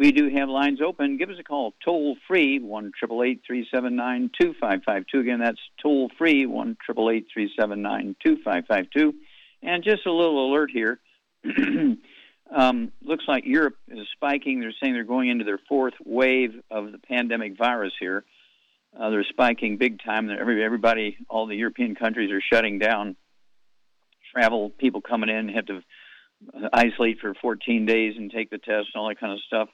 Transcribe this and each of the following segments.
We do have lines open. Give us a call toll free, 1 379 2552. Again, that's toll free, 1 379 2552. And just a little alert here. um, looks like Europe is spiking. They're saying they're going into their fourth wave of the pandemic virus here. Uh, they're spiking big time. Every, everybody, all the European countries are shutting down. Travel, people coming in have to isolate for 14 days and take the test and all that kind of stuff.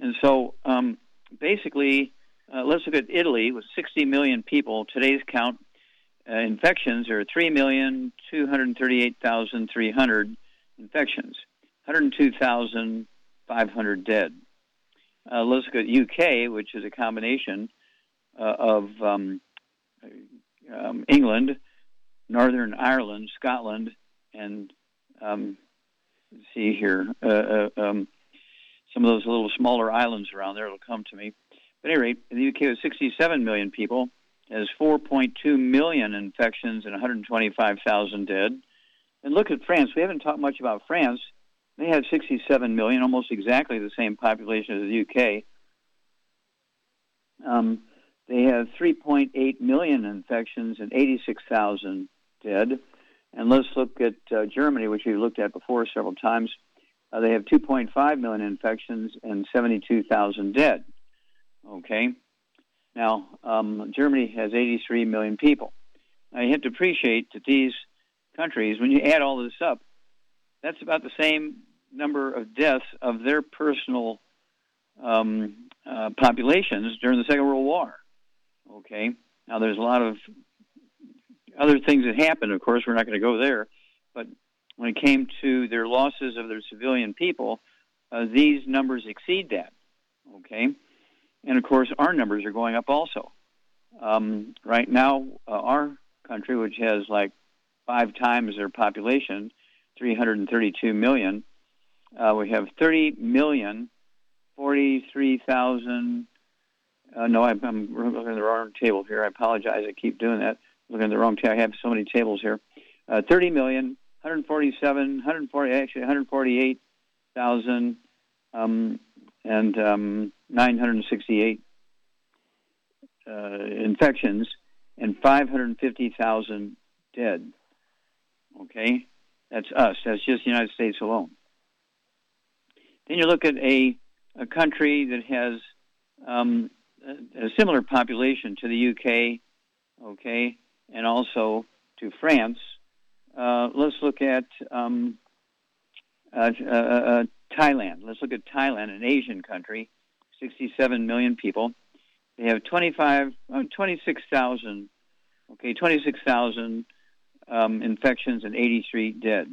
And so um, basically, uh, let's look at Italy with 60 million people. Today's count uh, infections are 3,238,300 infections, 102,500 dead. Uh, let's look at UK, which is a combination uh, of um, um, England, Northern Ireland, Scotland, and um, see here, uh, uh, um, some of those little smaller islands around there will come to me. But at any rate, the UK has 67 million people, has 4.2 million infections and 125,000 dead. And look at France. We haven't talked much about France. They have 67 million, almost exactly the same population as the UK. Um, they have 3.8 million infections and 86,000 dead. And let's look at uh, Germany, which we've looked at before several times. Uh, they have 2.5 million infections and 72,000 dead. Okay. Now, um, Germany has 83 million people. Now, you have to appreciate that these countries, when you add all this up, that's about the same number of deaths of their personal um, uh, populations during the Second World War. Okay. Now, there's a lot of other things that happened. Of course, we're not going to go there, but when it came to their losses of their civilian people, uh, these numbers exceed that. Okay, and of course our numbers are going up also. Um, right now, uh, our country, which has like five times their population, 332 million, uh, we have 30 million, 43,000. Uh, no, I'm, looking at the wrong table here. I apologize. I keep doing that. Looking at the wrong table. I have so many tables here. Uh, 30 million, 147, 140, actually 148,000 um, and um, 968 uh, infections and 550,000 dead. Okay, that's us. That's just the United States alone. Then you look at a, a country that has um, a, a similar population to the UK, okay, and also to France, uh, let's look at um, uh, uh, uh, Thailand. Let's look at Thailand, an Asian country, 67 million people. They have 25, oh, 26,000, okay, 26,000 um, infections and 83 dead.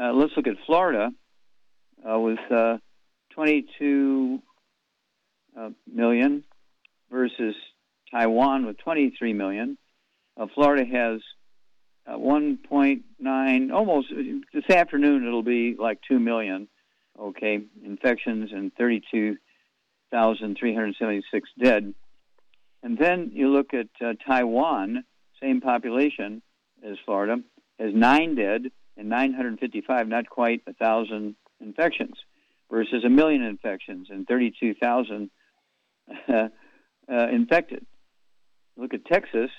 Uh, let's look at Florida with 22 million versus Taiwan with 23 million. Florida has uh, 1.9, almost this afternoon it'll be like 2 million, okay, infections and 32,376 dead. And then you look at uh, Taiwan, same population as Florida, has 9 dead and 955, not quite a 1,000 infections, versus a million infections and 32,000 uh, uh, infected. Look at Texas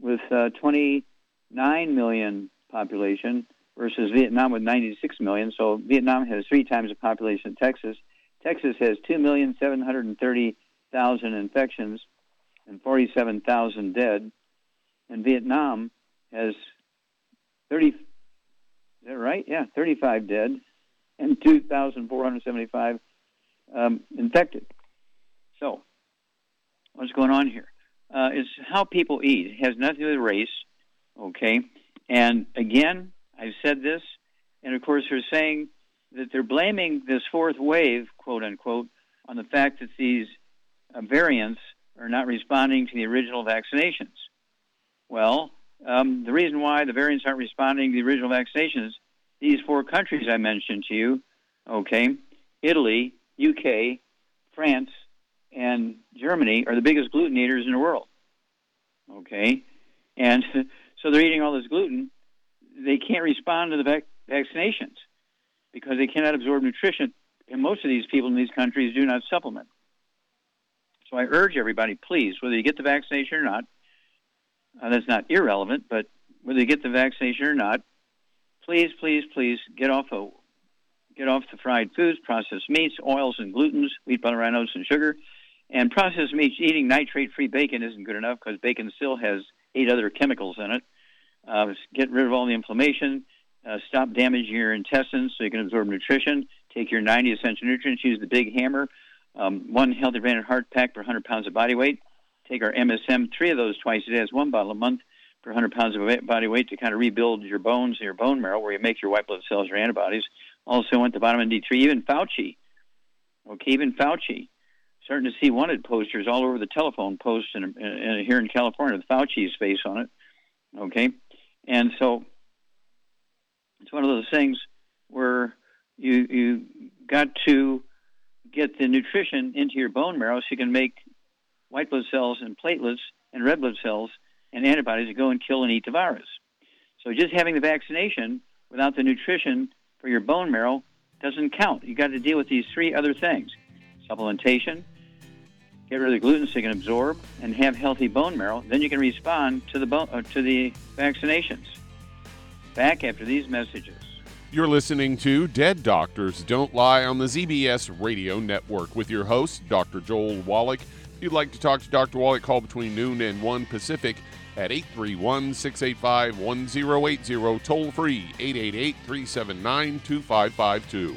with uh, 20 9 million population versus Vietnam with 96 million. So Vietnam has three times the population of Texas. Texas has 2,730,000 infections and 47,000 dead. and Vietnam has 30. Is that right? Yeah, 35 dead and 2,475 um, infected. So, what's going on here? Uh, how people eat. It has nothing to do with race, okay? And again, I've said this, and of course, they're saying that they're blaming this fourth wave, quote unquote, on the fact that these uh, variants are not responding to the original vaccinations. Well, um, the reason why the variants aren't responding to the original vaccinations, these four countries I mentioned to you, okay, Italy, UK, France, and Germany are the biggest gluten eaters in the world. Okay, and so they're eating all this gluten. They can't respond to the vac- vaccinations because they cannot absorb nutrition. And most of these people in these countries do not supplement. So I urge everybody, please, whether you get the vaccination or not, uh, that's not irrelevant, but whether you get the vaccination or not, please, please, please get off of get off the fried foods, processed meats, oils, and glutens, wheat, butter, oats, and sugar. And processed meats, eating nitrate-free bacon isn't good enough because bacon still has eight other chemicals in it. Uh, get rid of all the inflammation. Uh, stop damaging your intestines so you can absorb nutrition. Take your 90 essential nutrients. Use the big hammer. Um, one Healthy Advantage Heart Pack per 100 pounds of body weight. Take our MSM, three of those twice a day as one bottle a month per 100 pounds of body weight to kind of rebuild your bones and your bone marrow where you make your white blood cells, your antibodies. Also went to vitamin D3. Even Fauci, okay, even Fauci, starting to see wanted posters all over the telephone posts in, in, in, here in California with Fauci's face on it. Okay, and so it's one of those things where you you got to get the nutrition into your bone marrow so you can make white blood cells and platelets and red blood cells and antibodies to go and kill and eat the virus. So just having the vaccination without the nutrition for your bone marrow doesn't count. You got to deal with these three other things: supplementation, get rid of the gluten so you can absorb, and have healthy bone marrow. Then you can respond to the bone, uh, to the vaccinations. Back after these messages. You're listening to Dead Doctors Don't Lie on the ZBS Radio Network with your host, Dr. Joel Wallach. If you'd like to talk to Dr. Wallach, call between noon and 1 Pacific at 831 685 1080, toll free 888 379 2552.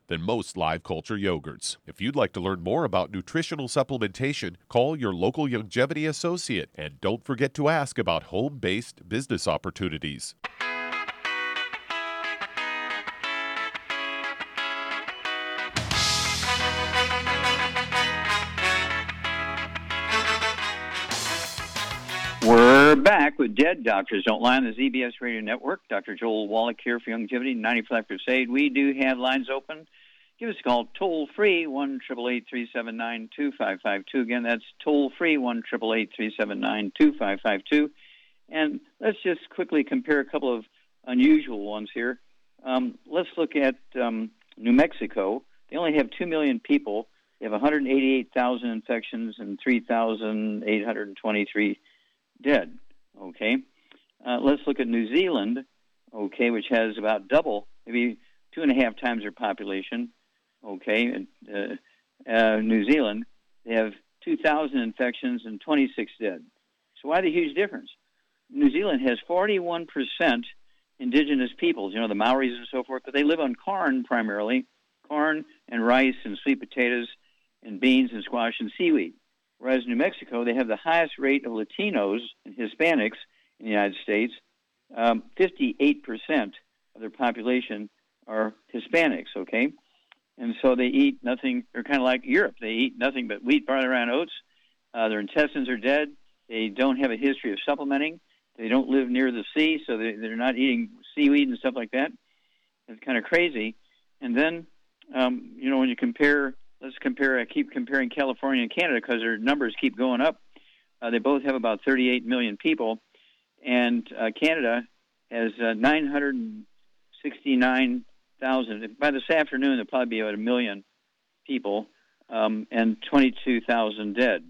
than most live culture yogurts. If you'd like to learn more about nutritional supplementation, call your local Youngevity associate and don't forget to ask about home based business opportunities. We're back with Dead Doctors Don't Lie on the ZBS Radio Network. Dr. Joel Wallach here for Youngevity 95 Crusade. We do have lines open. Give us a call toll free, 1 379 2552. Again, that's toll free, 1 379 2552. And let's just quickly compare a couple of unusual ones here. Um, let's look at um, New Mexico. They only have 2 million people. They have 188,000 infections and 3,823 dead. Okay. Uh, let's look at New Zealand, okay, which has about double, maybe two and a half times their population. Okay. Uh, uh, New Zealand, they have 2,000 infections and 26 dead. So why the huge difference? New Zealand has 41% indigenous peoples, you know, the Maoris and so forth, but they live on corn primarily, corn and rice and sweet potatoes and beans and squash and seaweed. Whereas New Mexico, they have the highest rate of Latinos and Hispanics in the United States. Um, 58% of their population are Hispanics, okay? And so they eat nothing, they're kind of like Europe. They eat nothing but wheat, barley, and oats. Uh, their intestines are dead. They don't have a history of supplementing. They don't live near the sea, so they, they're not eating seaweed and stuff like that. It's kind of crazy. And then, um, you know, when you compare, let's compare, I keep comparing California and Canada because their numbers keep going up. Uh, they both have about 38 million people, and uh, Canada has uh, 969,000. By this afternoon, there'll probably be about a million people um, and 22,000 dead.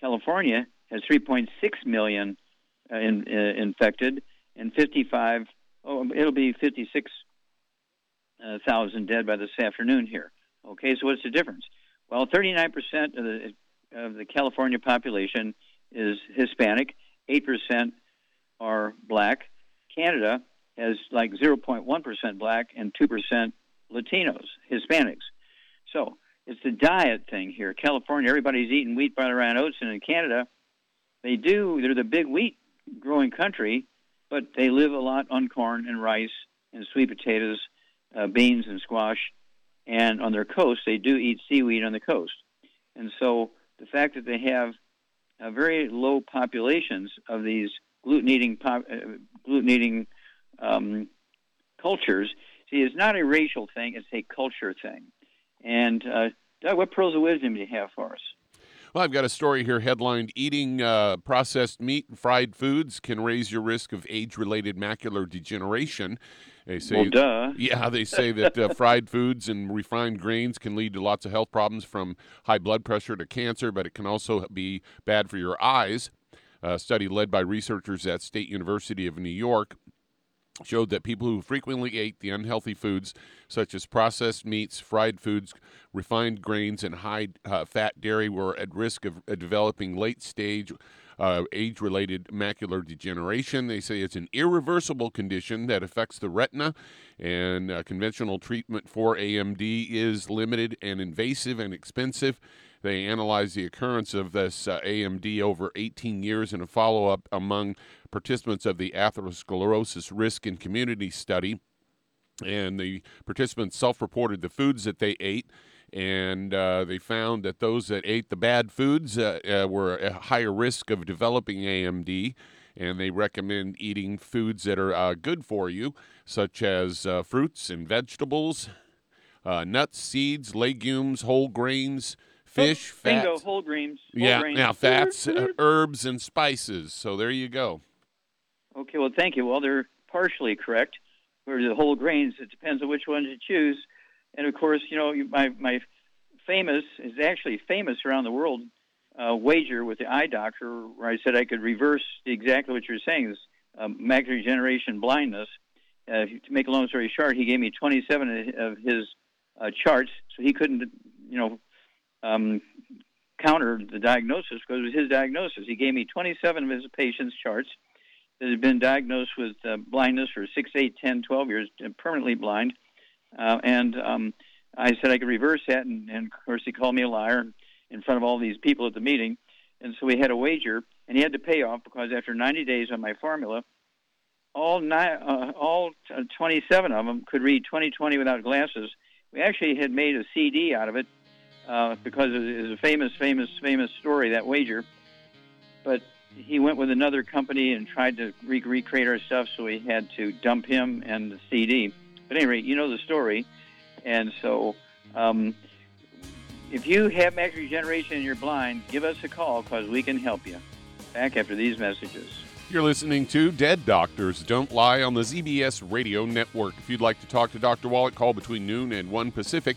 California has 3.6 million uh, in, uh, infected and 55. Oh, it'll be 56,000 dead by this afternoon here. Okay, so what's the difference? Well, 39% of the of the California population is Hispanic, 8% are black. Canada has like 0.1% black and 2% Latinos, Hispanics. So it's the diet thing here. California, everybody's eating wheat, rye, and oats, and in Canada, they do. They're the big wheat growing country, but they live a lot on corn and rice and sweet potatoes, uh, beans and squash, and on their coast they do eat seaweed on the coast. And so the fact that they have uh, very low populations of these gluten-eating pop, uh, gluten-eating um, cultures, see, it's not a racial thing; it's a culture thing. And uh, Doug, what pearls of wisdom do you have for us? Well, I've got a story here headlined Eating uh, processed meat and fried foods can raise your risk of age related macular degeneration. They say, well. Yeah, they say that uh, fried foods and refined grains can lead to lots of health problems from high blood pressure to cancer, but it can also be bad for your eyes. A study led by researchers at State University of New York showed that people who frequently ate the unhealthy foods such as processed meats, fried foods, refined grains, and high uh, fat dairy were at risk of uh, developing late stage uh, age related macular degeneration. They say it's an irreversible condition that affects the retina, and uh, conventional treatment for AMD is limited and invasive and expensive. They analyzed the occurrence of this uh, AMD over 18 years in a follow up among participants of the atherosclerosis risk and community study. And the participants self reported the foods that they ate and uh, they found that those that ate the bad foods uh, uh, were at higher risk of developing AMD. And they recommend eating foods that are uh, good for you, such as uh, fruits and vegetables, uh, nuts, seeds, legumes, whole grains, fish, oh, bingo, fats. whole grains. Whole yeah, grains. now fats, uh, herbs, and spices. So there you go. Okay, well, thank you. Well, they're partially correct. For the whole grains, it depends on which ones you choose. And of course, you know, my my famous is actually famous around the world uh, wager with the eye doctor, where I said I could reverse exactly what you're saying is um, macular degeneration blindness. Uh, to make a long story short, he gave me 27 of his uh, charts, so he couldn't, you know, um, counter the diagnosis because it was his diagnosis. He gave me 27 of his patients' charts that had been diagnosed with uh, blindness for 6, 8, 10, 12 years, permanently blind. Uh, and um, I said I could reverse that, and, and of course he called me a liar in front of all these people at the meeting. And so we had a wager, and he had to pay off because after 90 days on my formula, all nine, uh, all 27 of them could read 20/20 without glasses. We actually had made a CD out of it uh, because it is a famous, famous, famous story, that wager. But he went with another company and tried to re- recreate our stuff, so we had to dump him and the CD. But anyway, you know the story, and so um, if you have macular degeneration and you're blind, give us a call because we can help you. Back after these messages. You're listening to Dead Doctors Don't Lie on the ZBS Radio Network. If you'd like to talk to Dr. Wallach, call between noon and 1 Pacific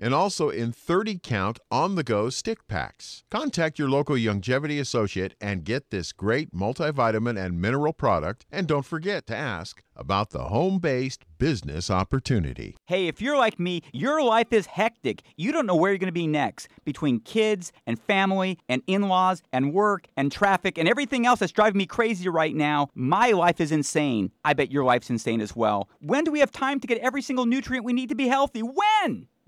and also in 30 count on the go stick packs. Contact your local Youngevity associate and get this great multivitamin and mineral product. And don't forget to ask about the home based business opportunity. Hey, if you're like me, your life is hectic. You don't know where you're going to be next between kids and family and in laws and work and traffic and everything else that's driving me crazy right now. My life is insane. I bet your life's insane as well. When do we have time to get every single nutrient we need to be healthy? When?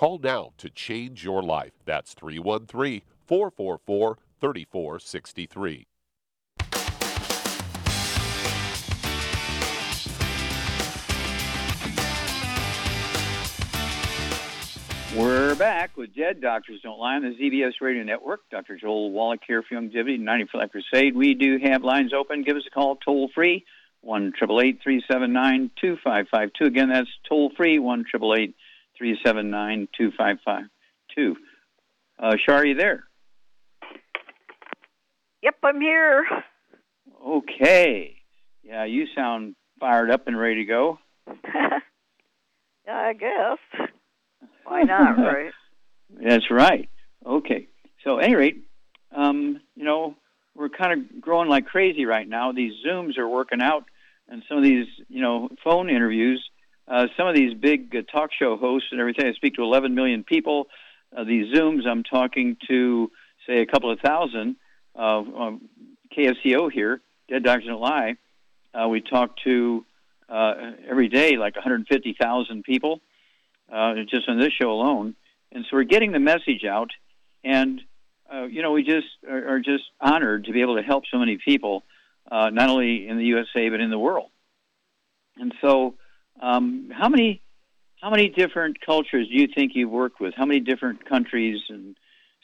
Call now to change your life. That's 313 444 3463. We're back with Dead Doctors Don't Lie on the ZBS Radio Network. Dr. Joel Wallach here for Youngevity 90 for Life Crusade. We do have lines open. Give us a call toll free, 1 379 2552. Again, that's toll free, 1 379 2552. Uh, Shar, are you there? Yep, I'm here. Okay. Yeah, you sound fired up and ready to go. yeah, I guess. Why not, right? That's right. Okay. So, at any rate, um, you know, we're kind of growing like crazy right now. These Zooms are working out, and some of these, you know, phone interviews. Uh, some of these big uh, talk show hosts and everything. I speak to 11 million people. Uh, these Zooms, I'm talking to, say, a couple of thousand. Uh, um, KFCO here, Dead Doctors Don't Lie. Uh, we talk to uh, every day like 150,000 people uh, just on this show alone. And so we're getting the message out, and you know we just are, are, just honored to be able to help so many people, not only in the USA but in the world. And so, um, how many how many different cultures do you think you've worked with? How many different countries and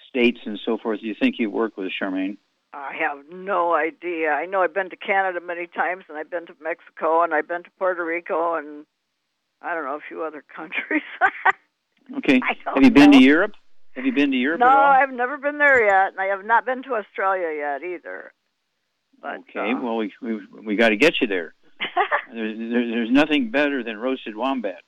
states and so forth do you think you've worked with, Charmaine? I have no idea. I know I've been to Canada many times, and I've been to Mexico, and I've been to Puerto Rico, and I don't know a few other countries. okay. Have you been know. to Europe? Have you been to Europe? No, I've never been there yet, and I have not been to Australia yet either. But, okay, uh, well we we we got to get you there. there's, there's nothing better than roasted wombat.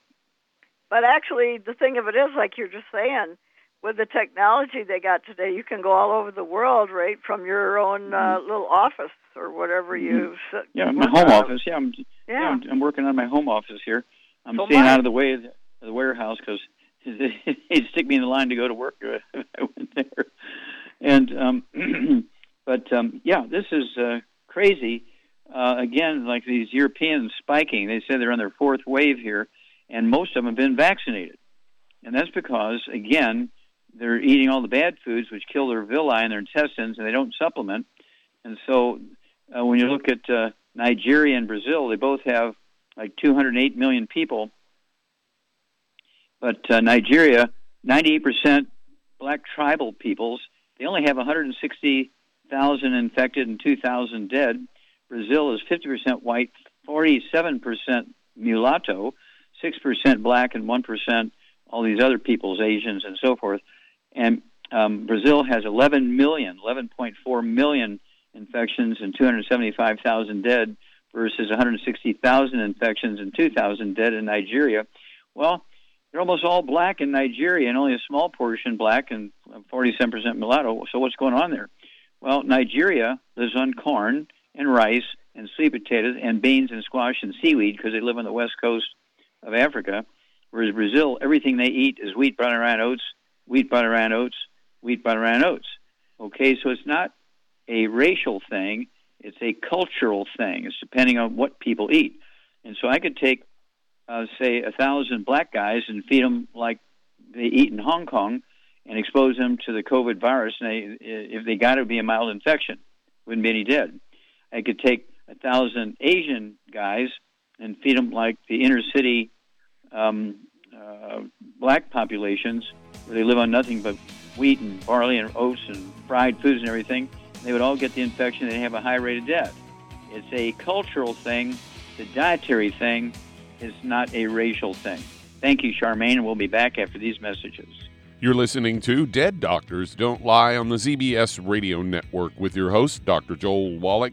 But actually, the thing of it is, like you're just saying, with the technology they got today, you can go all over the world right from your own uh, Mm-hmm. little office or whatever you. sit- Yeah, my home out office. Yeah, I'm Yeah. yeah, I'm, I'm working on my home office here. I'm So staying I. out of the way of the, of the warehouse because he'd stick me in the line to go to work if I went there. And um, but um, yeah, this is uh, crazy. Uh, again, like these Europeans spiking. They say they're on their fourth wave here, and most of them have been vaccinated, and that's because again they're eating all the bad foods which kill their villi and their intestines, and they don't supplement. And so, uh, when you look at uh, Nigeria and Brazil, they both have like 208 million people. But uh, Nigeria, 98% black tribal peoples, they only have 160,000 infected and 2,000 dead. Brazil is 50% white, 47% mulatto, 6% black, and 1% all these other peoples, Asians, and so forth. And um, Brazil has 11 million, 11.4 million infections and 275,000 dead versus 160,000 infections and 2,000 dead in Nigeria. Well, they're almost all black in Nigeria and only a small portion black and 47% mulatto. So what's going on there? Well, Nigeria lives on corn and rice and sweet potatoes and beans and squash and seaweed because they live on the west coast of Africa. Whereas Brazil, everything they eat is wheat, butter, and oats, wheat, butter, and oats, wheat, butter, and oats. Okay, so it's not a racial thing; it's a cultural thing. It's depending on what people eat. And so I could take, uh, say, a thousand black guys and feed them like they eat in Hong Kong, and expose them to the COVID virus. And they, if they got it, would be a mild infection, wouldn't be any dead. I could take a thousand Asian guys and feed them like the inner city um, uh, black populations where they live on nothing but wheat and barley and oats and fried foods and everything, they would all get the infection and have a high rate of death. It's a cultural thing. The dietary thing is not a racial thing. Thank you, Charmaine, and we'll be back after these messages. You're listening to Dead Doctors Don't Lie on the ZBS Radio Network with your host, Dr. Joel Wallach.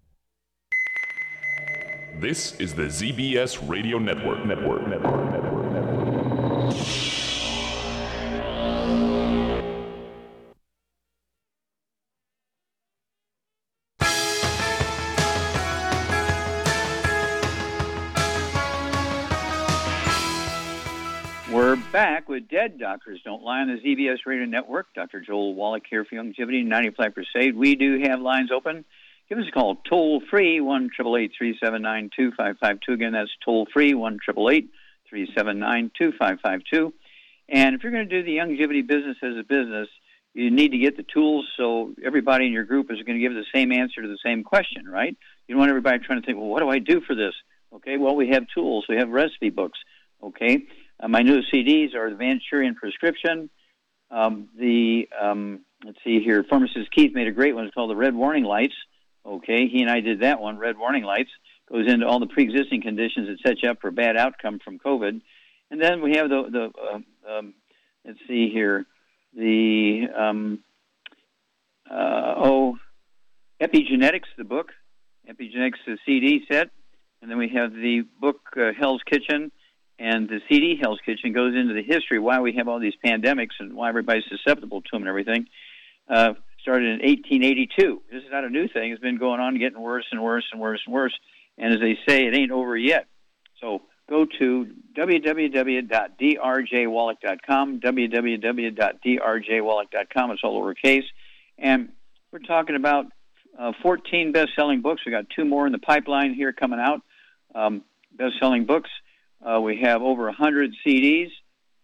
This is the ZBS Radio Network. Network. Network. Network. Network. We're back with Dead Doctors Don't Lie on the ZBS Radio Network. Dr. Joel Wallach here for Youngevity 95 Crusade. We do have lines open. Give us a call toll free, 1 379 2552. Again, that's toll free, 1 379 2552. And if you're going to do the Youngevity business as a business, you need to get the tools so everybody in your group is going to give the same answer to the same question, right? You don't want everybody trying to think, well, what do I do for this? Okay, well, we have tools. We have recipe books. Okay, uh, my newest CDs are the Manchurian Prescription. Um, the um, let's see here, pharmacist Keith made a great one. It's called the Red Warning Lights. Okay, he and I did that one. Red Warning Lights goes into all the pre-existing conditions that set you up for bad outcome from COVID. And then we have the the uh, um, let's see here, the um, uh, oh, epigenetics, the book, epigenetics, the CD set, and then we have the book uh, Hell's Kitchen and the CD Hell's Kitchen goes into the history why we have all these pandemics and why everybody's susceptible to them and everything. Started in 1882. This is not a new thing. It's been going on, getting worse and worse and worse and worse. And as they say, it ain't over yet. So go to www.drjwallach.com, www.drjwallach.com. It's all lowercase. And we're talking about uh, 14 best-selling books. We got two more in the pipeline here coming out. Um, best-selling books. Uh, we have over 100 CDs.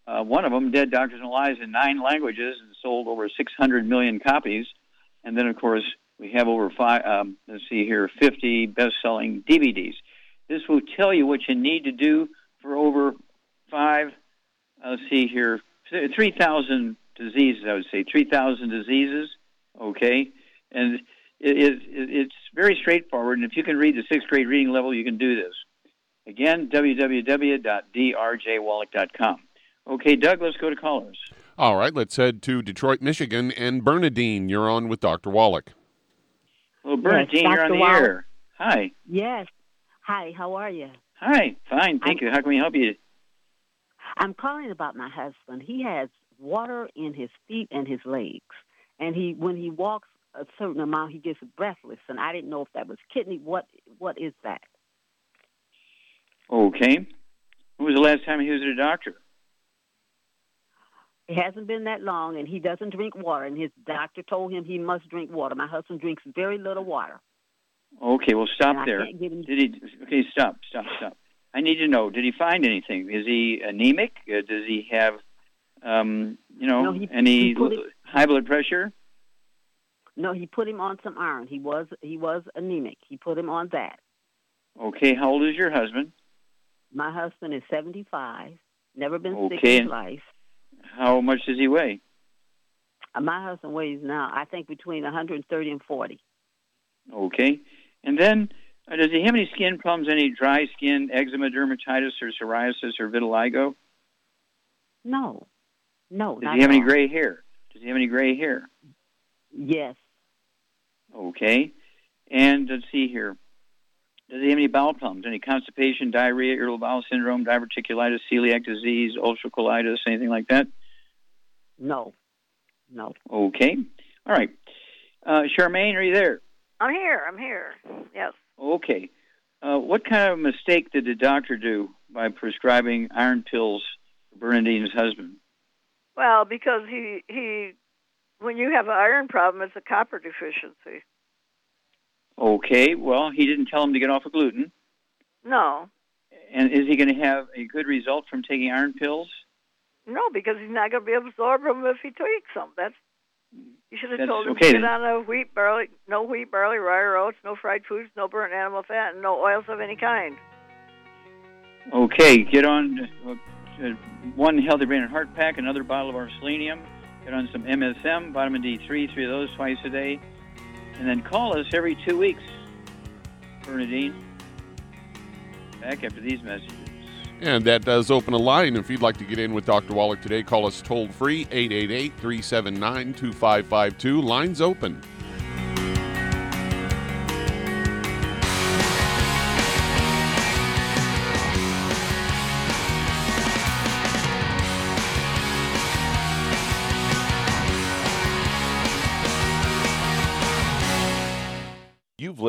Uh, one of them, Dead Doctors Don't Lie, in nine languages and sold over 600 million copies. And then, of course, we have over five, um, let's see here, 50 best-selling DVDs. This will tell you what you need to do for over five, uh, let's see here, 3,000 diseases, I would say, 3,000 diseases, okay? And it, it, it's very straightforward, and if you can read the sixth grade reading level, you can do this. Again, www.drjwallach.com. Okay, Doug, let's go to callers. All right, let's head to Detroit, Michigan. And Bernadine, you're on with Dr. Wallach. Well, Bernadine, Yes, you're on the Wallach. air. Hi. Yes. Hi, how are you? Hi. Fine. Thank you. How can we help you? I'm calling about my husband. He has water in his feet and his legs. And he when he walks a certain amount he gets breathless and I didn't know if that was kidney what what is that? Okay. When was the last time he was at a doctor? It hasn't been that long and he doesn't drink water and his doctor told him he must drink water. My husband drinks very little water. Okay, well, stop there. him- Did he? Okay, stop, stop, stop. I need to know. Did he find anything? Is he anemic? Uh, does he have, um, you know, No, he- any he high blood pressure? No, he put him on some iron. He was he was anemic. He put him on that. Okay, how old is your husband? My husband is 75, never been sick in his life. How much does he weigh? Uh, My husband weighs now, I think, between 130 and 40. Okay. And then, uh, does he have any skin problems? Any dry skin, eczema, dermatitis, or psoriasis, or vitiligo? No, no. Does he have any gray hair? Does he have any gray hair? Yes. Okay. And let's see here. Does he have any bowel problems? Any constipation, diarrhea, irritable bowel syndrome, diverticulitis, celiac disease, ulcerative colitis, anything like that? No. No. Okay. All right. Uh, Charmaine, are you there? I'm here. I'm here. Yes. Okay. Uh, what kind of mistake did the doctor do by prescribing iron pills for Bernadine's husband? Well, because he he, when you have an iron problem, it's a copper deficiency. Okay. Well, he didn't tell him to get off of gluten. No, And is he going to have a good result from taking iron pills? no, because he's not going to be able to absorb them if he takes them. That's you should have That's told him okay to get then. on a wheat, barley, no wheat, barley, rye, or oats, no fried foods, no burnt animal fat, and no oils of any kind. Okay, get on uh, uh, one healthy brain and heart pack, another bottle of our selenium. Get on some MSM, vitamin D3, three of those twice a day, and then call us every two weeks. Bernadine. Back after these messages. And that does open a line. If you'd like to get in with Dr. Wallach today, call us toll free 888 379 2552. Lines open.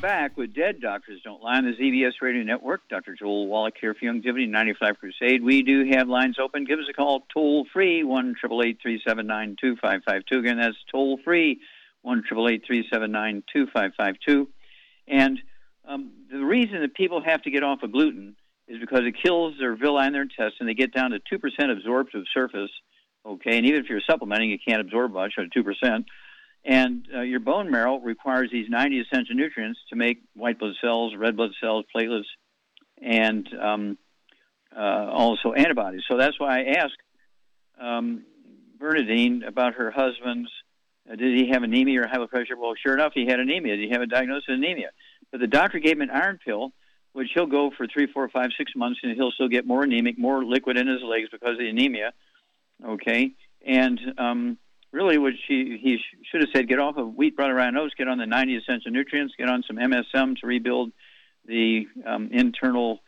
back with Dead Doctors Don't Lie on the ZBS Radio Network. Dr. Joel Wallach here for Youngevity 95 Crusade. We do have lines open. Give us a call toll free, 1 379 2552. Again, that's toll free, 1 379 2552. And um, the reason that people have to get off of gluten is because it kills their villi in their intestine. They get down to 2% absorptive surface. Okay, and even if you're supplementing, you can't absorb much at 2%. And uh, your bone marrow requires these 90 essential nutrients to make white blood cells, red blood cells, platelets, and um, uh, also antibodies. So that's why I asked um, Bernadine about her husband's. Uh, did he have anemia or high blood pressure? Well, sure enough, he had anemia. Did he have a diagnosis of anemia? But the doctor gave him an iron pill, which he'll go for three, four, five, six months, and he'll still get more anemic, more liquid in his legs because of the anemia. Okay, and um, really what she he sh- should have said: get off of wheat, butter, rye, oats, get on the 90 essential nutrients, get on some MSM to rebuild the um, internal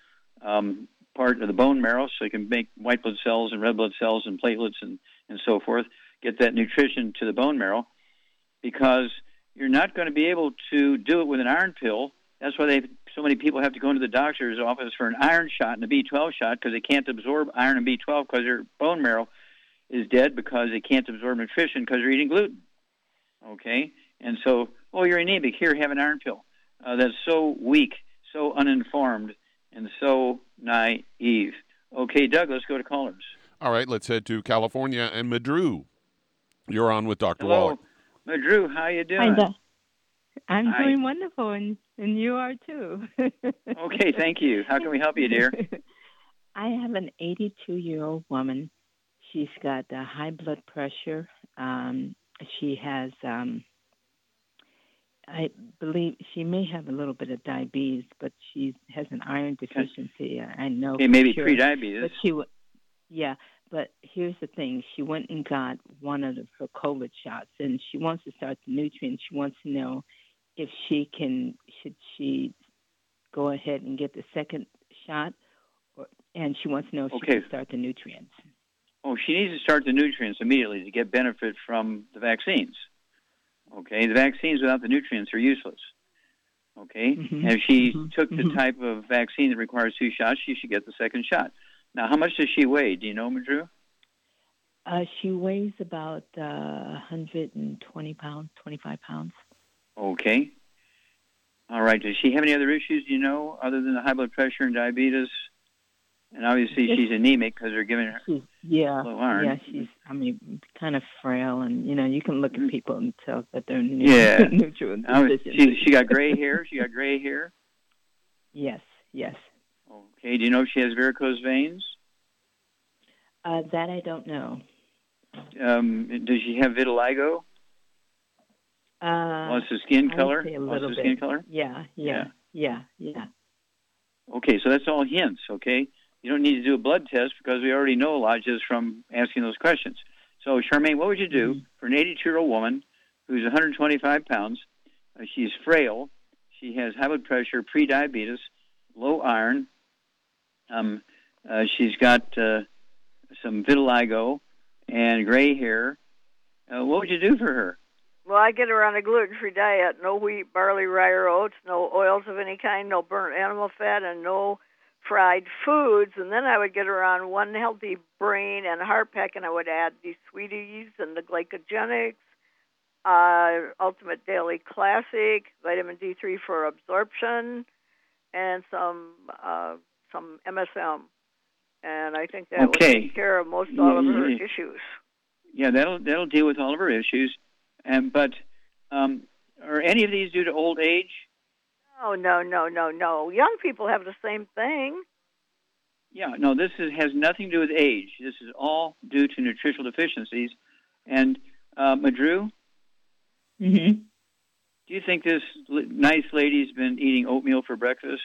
um, part of the bone marrow, so you can make white blood cells and red blood cells and platelets and and so forth. Get that nutrition to the bone marrow, because you're not going to be able to do it with an iron pill. That's why they so many people have to go into the doctor's office for an iron shot and a B12 shot because they can't absorb iron and B12 because their bone marrow is dead because they can't absorb nutrition because they're eating gluten. Okay, and so oh you're anemic here have an iron pill. Uh, that's so weak, so uninformed, and so naive. Okay, Doug, let's go to callers. All right, let's head to California and Madru. You're on with Dr. Hello, Wallach. Madru, how you doing? Hi, I'm Hi. doing wonderful, and, and you are too. Okay, thank you. How can we help you, dear? I have an 82 year old woman. She's got uh, high blood pressure. Um, she has, um, I believe, she may have a little bit of diabetes, but she has an iron deficiency. I I know. Okay, for maybe sure. pre-diabetes. But she, w- yeah. But here's the thing: she went and got one of her COVID shots, and she wants to start the nutrients. She wants to know if she can, should she go ahead and get the second shot, or, and she wants to know if Okay. she can start the nutrients. Oh, she needs to start the nutrients immediately to get benefit from the vaccines. Okay, the vaccines without the nutrients are useless. Okay, Mhm. and if she Mhm. took the Mhm. type of vaccine that requires two shots, she should get the second shot. Now, how much does she weigh? Do you know, Madru? Uh, she weighs about uh, 120 pounds, 25 pounds. Okay. All right. Does she have any other issues? Do you know, other than the high blood pressure and diabetes? And obviously, she's anemic because they're giving her. She's, yeah, Low iron. yeah. She's, I mean, kind of frail, and you know, you can look at people and tell that they're nu- Yeah. deficient. she she got gray hair. She got gray hair. Yes, yes. Okay. Do you know if she has varicose veins? Uh, that I don't know. Um, does she have vitiligo? Uh, Loss of skin color? a Loss little of bit. skin color? Yeah, yeah, yeah, yeah. Okay, so that's all hints, okay? You don't need to do a blood test because we already know a lot just from asking those questions. So, Charmaine, what would you do for an 82 year old woman who's 125 pounds? Uh, she's frail. She has high blood pressure, pre-diabetes, low iron. Um, uh, she's got uh, some vitiligo and gray hair. Uh, what would you do for her? Well, I get her on a gluten-free diet: no wheat, barley, rye, or oats, no oils of any kind, no burnt animal fat, and no fried foods. And then I would get her on one healthy brain and heart pack, and I would add these sweeties and the glycogenics, uh, Ultimate Daily Classic, vitamin D3 for absorption, and some uh, some MSM. And I think that would Okay. take care of most all of her Yeah. issues. Yeah, that'll that'll deal with all of her issues. And but um, are any of these due to old age? No, no, no, no, no. Young people have the same thing. Yeah, no, this is, has nothing to do with age. This is all due to nutritional deficiencies. And uh, Madru, Mm-hmm. do you think this l- nice lady's been eating oatmeal for breakfast?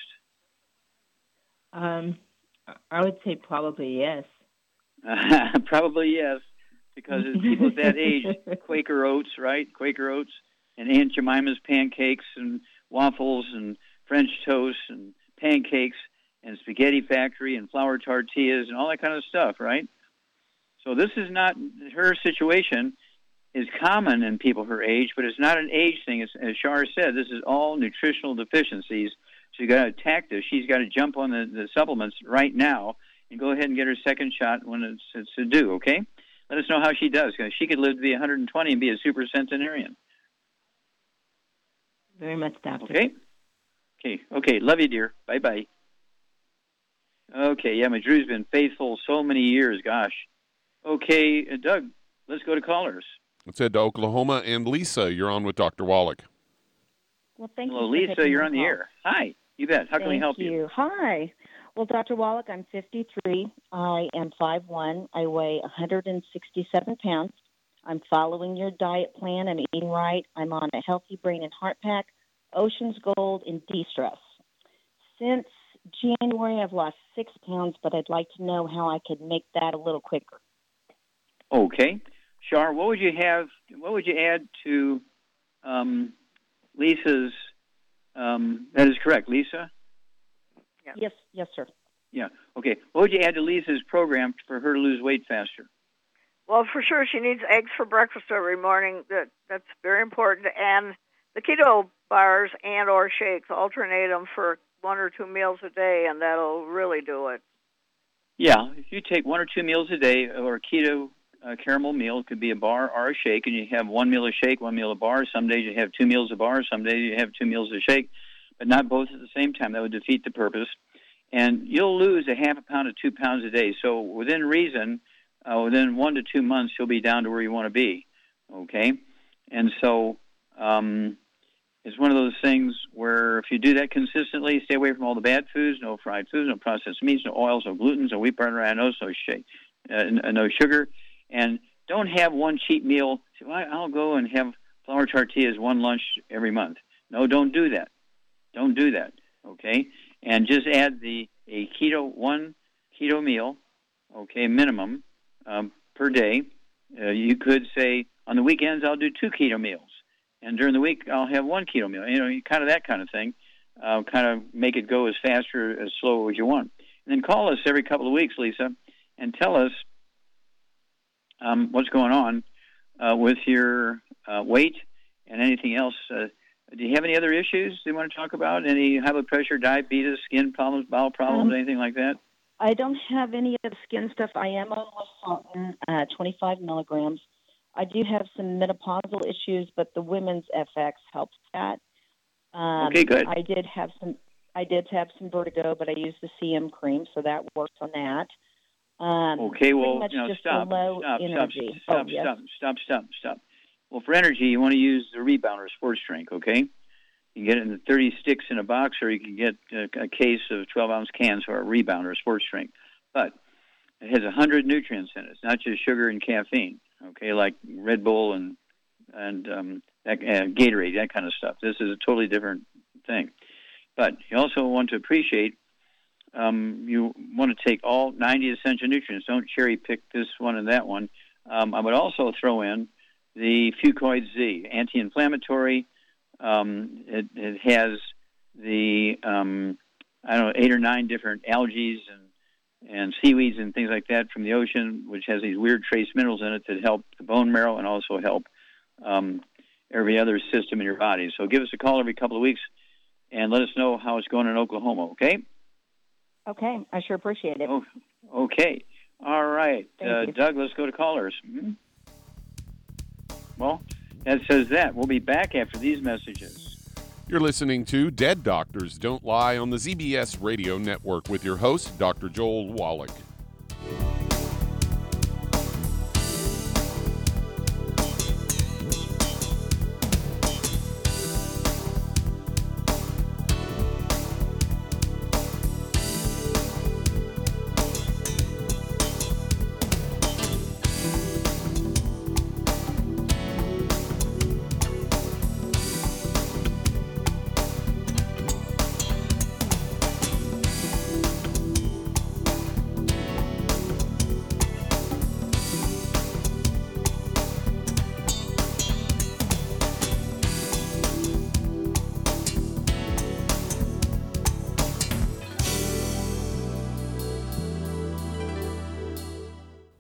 Um, I would say probably yes. Probably yes, because it's people at that age, Quaker oats, right? Quaker oats and Aunt Jemima's pancakes and waffles and French toast and pancakes and spaghetti factory and flour tortillas and all that kind of stuff, right? So this is not her situation is common in people her age, but it's not an age thing. As, as Shar said, this is all nutritional deficiencies. You got to attack this. She's got to jump on the, the supplements right now and go ahead and get her second shot when it's, it's due. Okay, let us know how she does. 'cause She could live to be 120 and be a super centenarian. Very much, doctor. Okay. Okay. Okay. Love you, dear. Bye bye. Okay. Yeah, my Drew's been faithful so many years. Gosh. Okay, uh, Doug. Let's go to callers. Let's head to Oklahoma and Lisa. You're on with Dr. Wallach. Well, thank Hello, you. for Lisa. taking You're my on the call. air. Hi. You bet. How can we Thank help you? Hi. Well, Dr. Wallach, I'm 53. I am 5'1. I weigh 167 pounds. I'm following your diet plan. I'm eating right. I'm on a healthy brain and heart pack, Ocean's Gold, and de-stress. Since January, I've lost six pounds, but I'd like to know how I could make that a little quicker. Okay. Char, what would you have? What would you add to um, Lisa's? Um, that is correct, Lisa. Yes, yes, sir. Yeah. Okay. What would you add to Lisa's program for her to lose weight faster? Well, for sure, she needs eggs for breakfast every morning. That that's very important. And the keto bars and or shakes, alternate them for one or two meals a day, and that'll really do it. Yeah, if you take one or two meals a day or a keto uh, caramel meal, it could be a bar or a shake, and you have one meal of shake, one meal of bar. Some days you have two meals of bar, some days you have two meals of shake, but not both at the same time. That would defeat the purpose. And you'll lose a half a pound to two pounds a day. So within reason, uh, within one to two months, you'll be down to where you want to be. Okay, and so um, it's one of those things where if you do that consistently, stay away from all the bad foods, no fried foods, no processed meats, no oils, no glutens, no wheat, butter, no no shake, uh, no sugar, and don't have one cheap meal. So I'll go and have flour tortillas one lunch every month. No, don't do that. Don't do that. Okay, and just add the a keto one keto meal. Okay, minimum um, per day. Uh, you could say on the weekends I'll do two keto meals, and during the week I'll have one keto meal. You know, kind of that kind of thing. Uh, kind of make it go as fast or as slow as you want. And then call us every couple of weeks, Lisa, and tell us um, what's going on uh, with your uh, weight and anything else. Uh, do you have any other issues you want to talk about? Any high blood pressure, diabetes, skin problems, bowel problems, Um, anything like that? I don't have any of the skin stuff. I am on Wisconsin, uh, 25 milligrams. I do have some menopausal issues, but the women's FX helps that. Um, Okay, good. I did have some. I did have some vertigo, but I used the CM cream, so that works on that. Um, Okay, well, you know, stop, stop, energy. stop, oh, stop, yes. stop, stop, stop, stop. Well, for energy, you want to use the Rebounder Sports Drink, okay? You can get it in the 30 sticks in a box, or you can get a, a case of 12 ounce cans for a rebound Rebounder Sports Drink. But it has 100 nutrients in it. It's not just sugar and caffeine, okay, like Red Bull and and um, that, uh, Gatorade, that kind of stuff. This is a totally different thing. But you also want to appreciate um, you want to take all 90 essential nutrients. Don't cherry pick this one and that one. Um, I would also throw in the Fucoid Z, anti-inflammatory. Um, it, it has the um, I don't know eight or nine different algae and and seaweeds and things like that from the ocean, which has these weird trace minerals in it that help the bone marrow and also help um, every other system in your body. So give us a call every couple of weeks and let us know how it's going in Oklahoma. Okay. Okay, I sure appreciate it. Oh, okay. All right. Uh. Doug, let's go to callers. Mhm. Well, that says that. We'll be back after these messages. You're listening to Dead Doctors Don't Lie on the ZBS Radio Network with your host, Dr. Joel Wallach.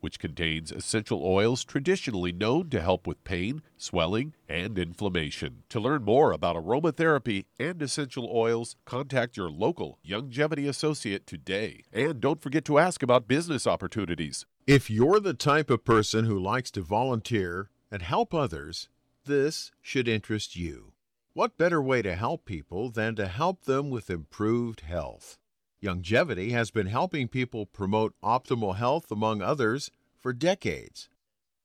which contains essential oils traditionally known to help with pain, swelling, and inflammation. To learn more about aromatherapy and essential oils, contact your local Youngevity associate today. And don't forget to ask about business opportunities. If you're the type of person who likes to volunteer, and help others, this should interest you. What better way to help people than to help them with improved health? Youngevity has been helping people promote optimal health, among others, for decades.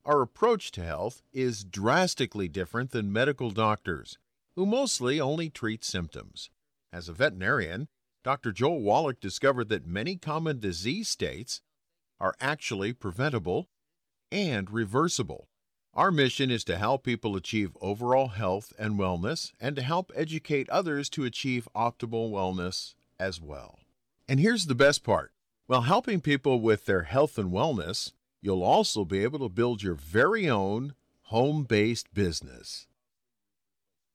Our approach to health is drastically different than medical doctors, who mostly only treat symptoms. As a veterinarian, Dr. Joel Wallach discovered that many common disease states are actually preventable and reversible. Our mission is to help people achieve overall health and wellness and to help educate others to achieve optimal wellness as well. And here's the best part while helping people with their health and wellness, you'll also be able to build your very own home based business.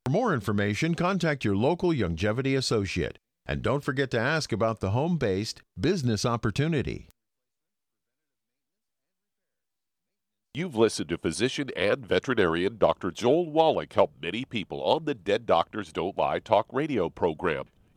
For more information, contact your local Youngevity associate. And don't forget to ask about the home based business opportunity. You've listened to physician and veterinarian Dr. Joel Wallach help many people on the Dead Doctors Don't Lie talk radio program.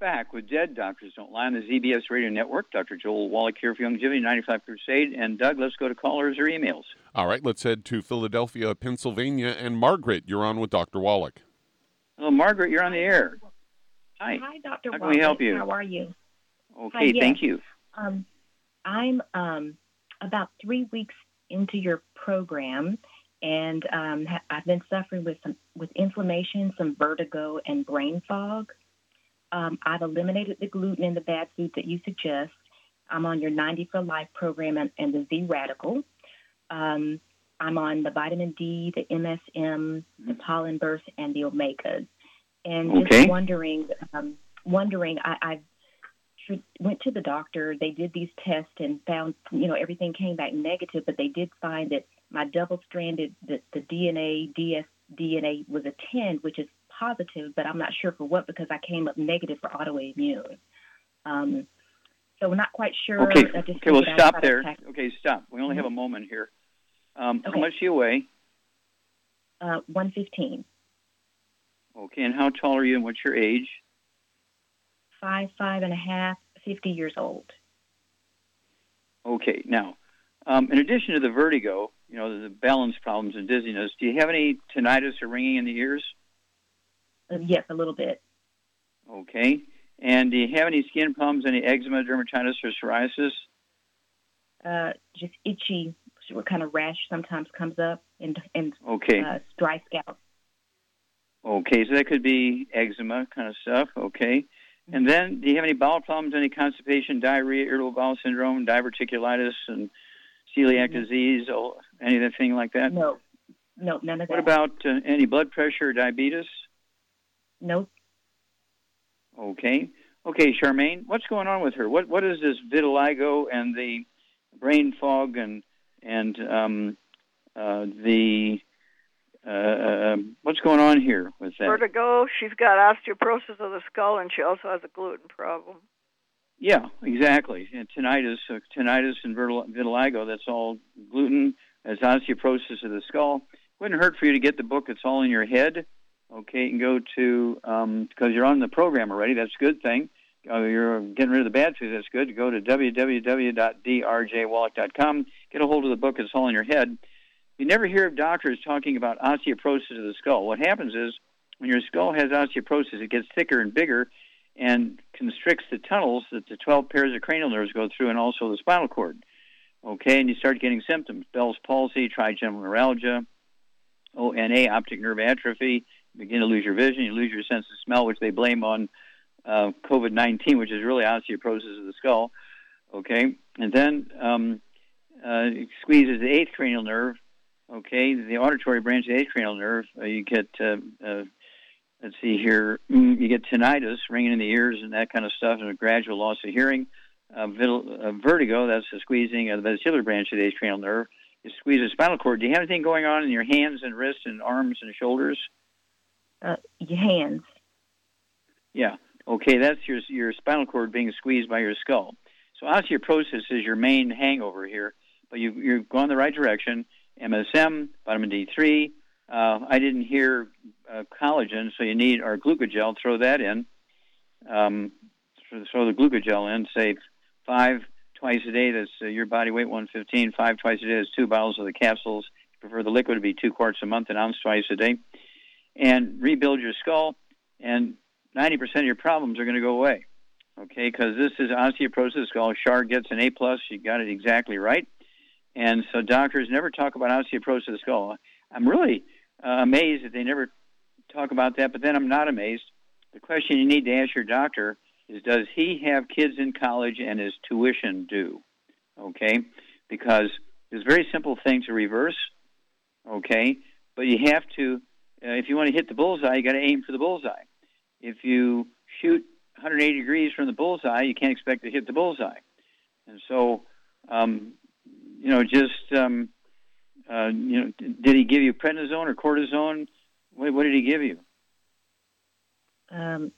back with Dead Doctors Don't Lie on the ZBS Radio Network. Dr. Joel Wallach here for Youngevity 95 Crusade. And Doug, let's go to callers or emails. All right, let's head to Philadelphia, Pennsylvania. And Margaret, you're on with Dr. Wallach. Hello, Margaret, you're on the air. Hi. Hi, Dr. How can Wallach. we help you? How are you? Okay, Hi, yes. thank you. Um, I'm um, about three weeks into your program, and um, I've been suffering with some with inflammation, some vertigo, and brain fog. Um, I've eliminated the gluten and the bad food that you suggest. I'm on your 90 for Life program and, and the Z Radical. Um, I'm on the vitamin D, the MSM, the pollen burst, and the omegas. And Okay. just wondering, um, wondering, I, I went to the doctor. They did these tests and found, you know, everything came back negative, but they did find that my double-stranded, the, the DNA, DS, DNA was a 10, which is positive, but I'm not sure for what because I came up negative for autoimmune. Um, so we're not quite sure. Okay, I just okay, well, stop there. tack- Okay, stop. We only have a moment here. Um, How much do you weigh? Uh, 115, Okay, and how tall are you and what's your age? five, five and a half, 50 years old. Okay, now, um, in addition to the vertigo, you know, the balance problems and dizziness, do you have any tinnitus or ringing in the ears? Uh, yes, a little bit. Okay. And do you have any skin problems, any eczema, dermatitis, or psoriasis? Uh, just itchy, what kind of rash sometimes comes up, and and Okay. uh, dry scalp. Okay, so that could be eczema kind of stuff. Okay. And then, do you have any bowel problems, any constipation, diarrhea, irritable bowel syndrome, diverticulitis, and celiac disease, or anything like that? No, no, none of that. What about uh, any blood pressure or diabetes? Nope. Okay. Okay, Charmaine, what's going on with her? What What is this vitiligo and the brain fog and and um, uh, the uh, uh, what's going on here with that? Vertigo. She's got osteoporosis of the skull, and she also has a gluten problem. Yeah, exactly. And tinnitus, uh, tinnitus and vitil- vitiligo. That's all gluten. That's osteoporosis of the skull. Wouldn't hurt for you to get the book. It's all in your head. Okay, and go to because you're on the program already. That's a good thing. Uh, you're getting rid of the bad food. That's good. Go to www.drjwallach.com. Get a hold of the book. It's all in your head. You never hear of doctors talking about osteoporosis of the skull. What happens is when your skull has osteoporosis, it gets thicker and bigger and constricts the tunnels that the 12 pairs of cranial nerves go through and also the spinal cord. Okay, and you start getting symptoms Bell's palsy, trigeminal neuralgia, ONA, optic nerve atrophy. Begin to lose your vision. You lose your sense of smell, which they blame on uh, COVID 19, which is really osteoporosis of the skull. Okay, and then um, uh, it squeezes the eighth cranial nerve. Okay, the auditory branch of the eighth cranial nerve. Uh, you get, uh, uh, let's see here, mm, you get tinnitus, ringing in the ears, and that kind of stuff, and a gradual loss of hearing. Uh, vertigo, that's the squeezing of the vestibular branch of the eighth cranial nerve. You squeeze the spinal cord. Do you have anything going on in your hands and wrists and arms and shoulders? Uh, your hands. Yeah. Okay, that's your your spinal cord being squeezed by your skull. So osteoporosis is your main hangover here, but you, you've gone the right direction. MSM, vitamin D3. Uh, I didn't hear uh, collagen, so you need our glucogel. Throw that in. Um, throw the glucogel in. Say five twice a day. That's uh, your body weight 115. Five twice a day. is two bottles of the capsules. You prefer the liquid to be two quarts a month, an ounce twice a day, and rebuild your skull. And 90% of your problems are going to go away okay? Because this is osteoporosis skull. Shar gets an A plus. You got it exactly right. And so doctors never talk about osteoporosis skull. I'm really uh, amazed that they never talk about that, but then I'm not amazed. The question you need to ask your doctor is Does he have kids in college and is tuition due? Okay? Because it's a very simple thing to reverse, okay? But you have to, uh, if you want to hit the bullseye, you got to aim for the bullseye. If you shoot 180 degrees from the bullseye, you can't expect to hit the bullseye. And so, um, you know, just um, uh, you know, did he give you prednisone or cortisone? What, what did he give you? Um,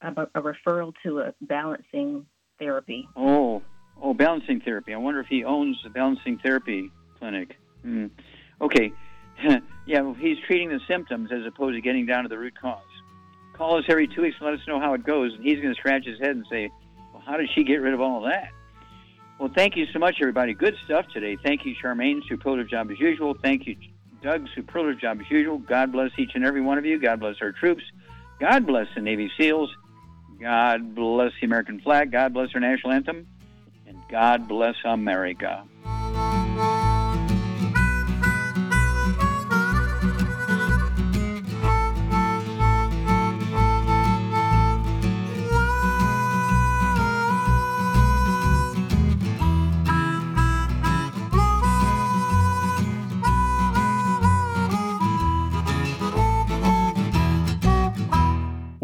a, a referral to a balancing therapy. Oh, oh, balancing therapy. I wonder if he owns the balancing therapy clinic. Hmm. Okay, yeah, he's treating the symptoms as opposed to getting down to the root cause call us every two weeks and let us know how it goes. And he's going to scratch his head and say, well, how did she get rid of all of that? Well, thank you so much, everybody. Good stuff today. Thank you, Charmaine. Superlative job as usual. Thank you, Doug. Superlative job as usual. God bless each and every one of you. God bless our troops. God bless the Navy SEALs. God bless the American flag. God bless our national anthem. And God bless America.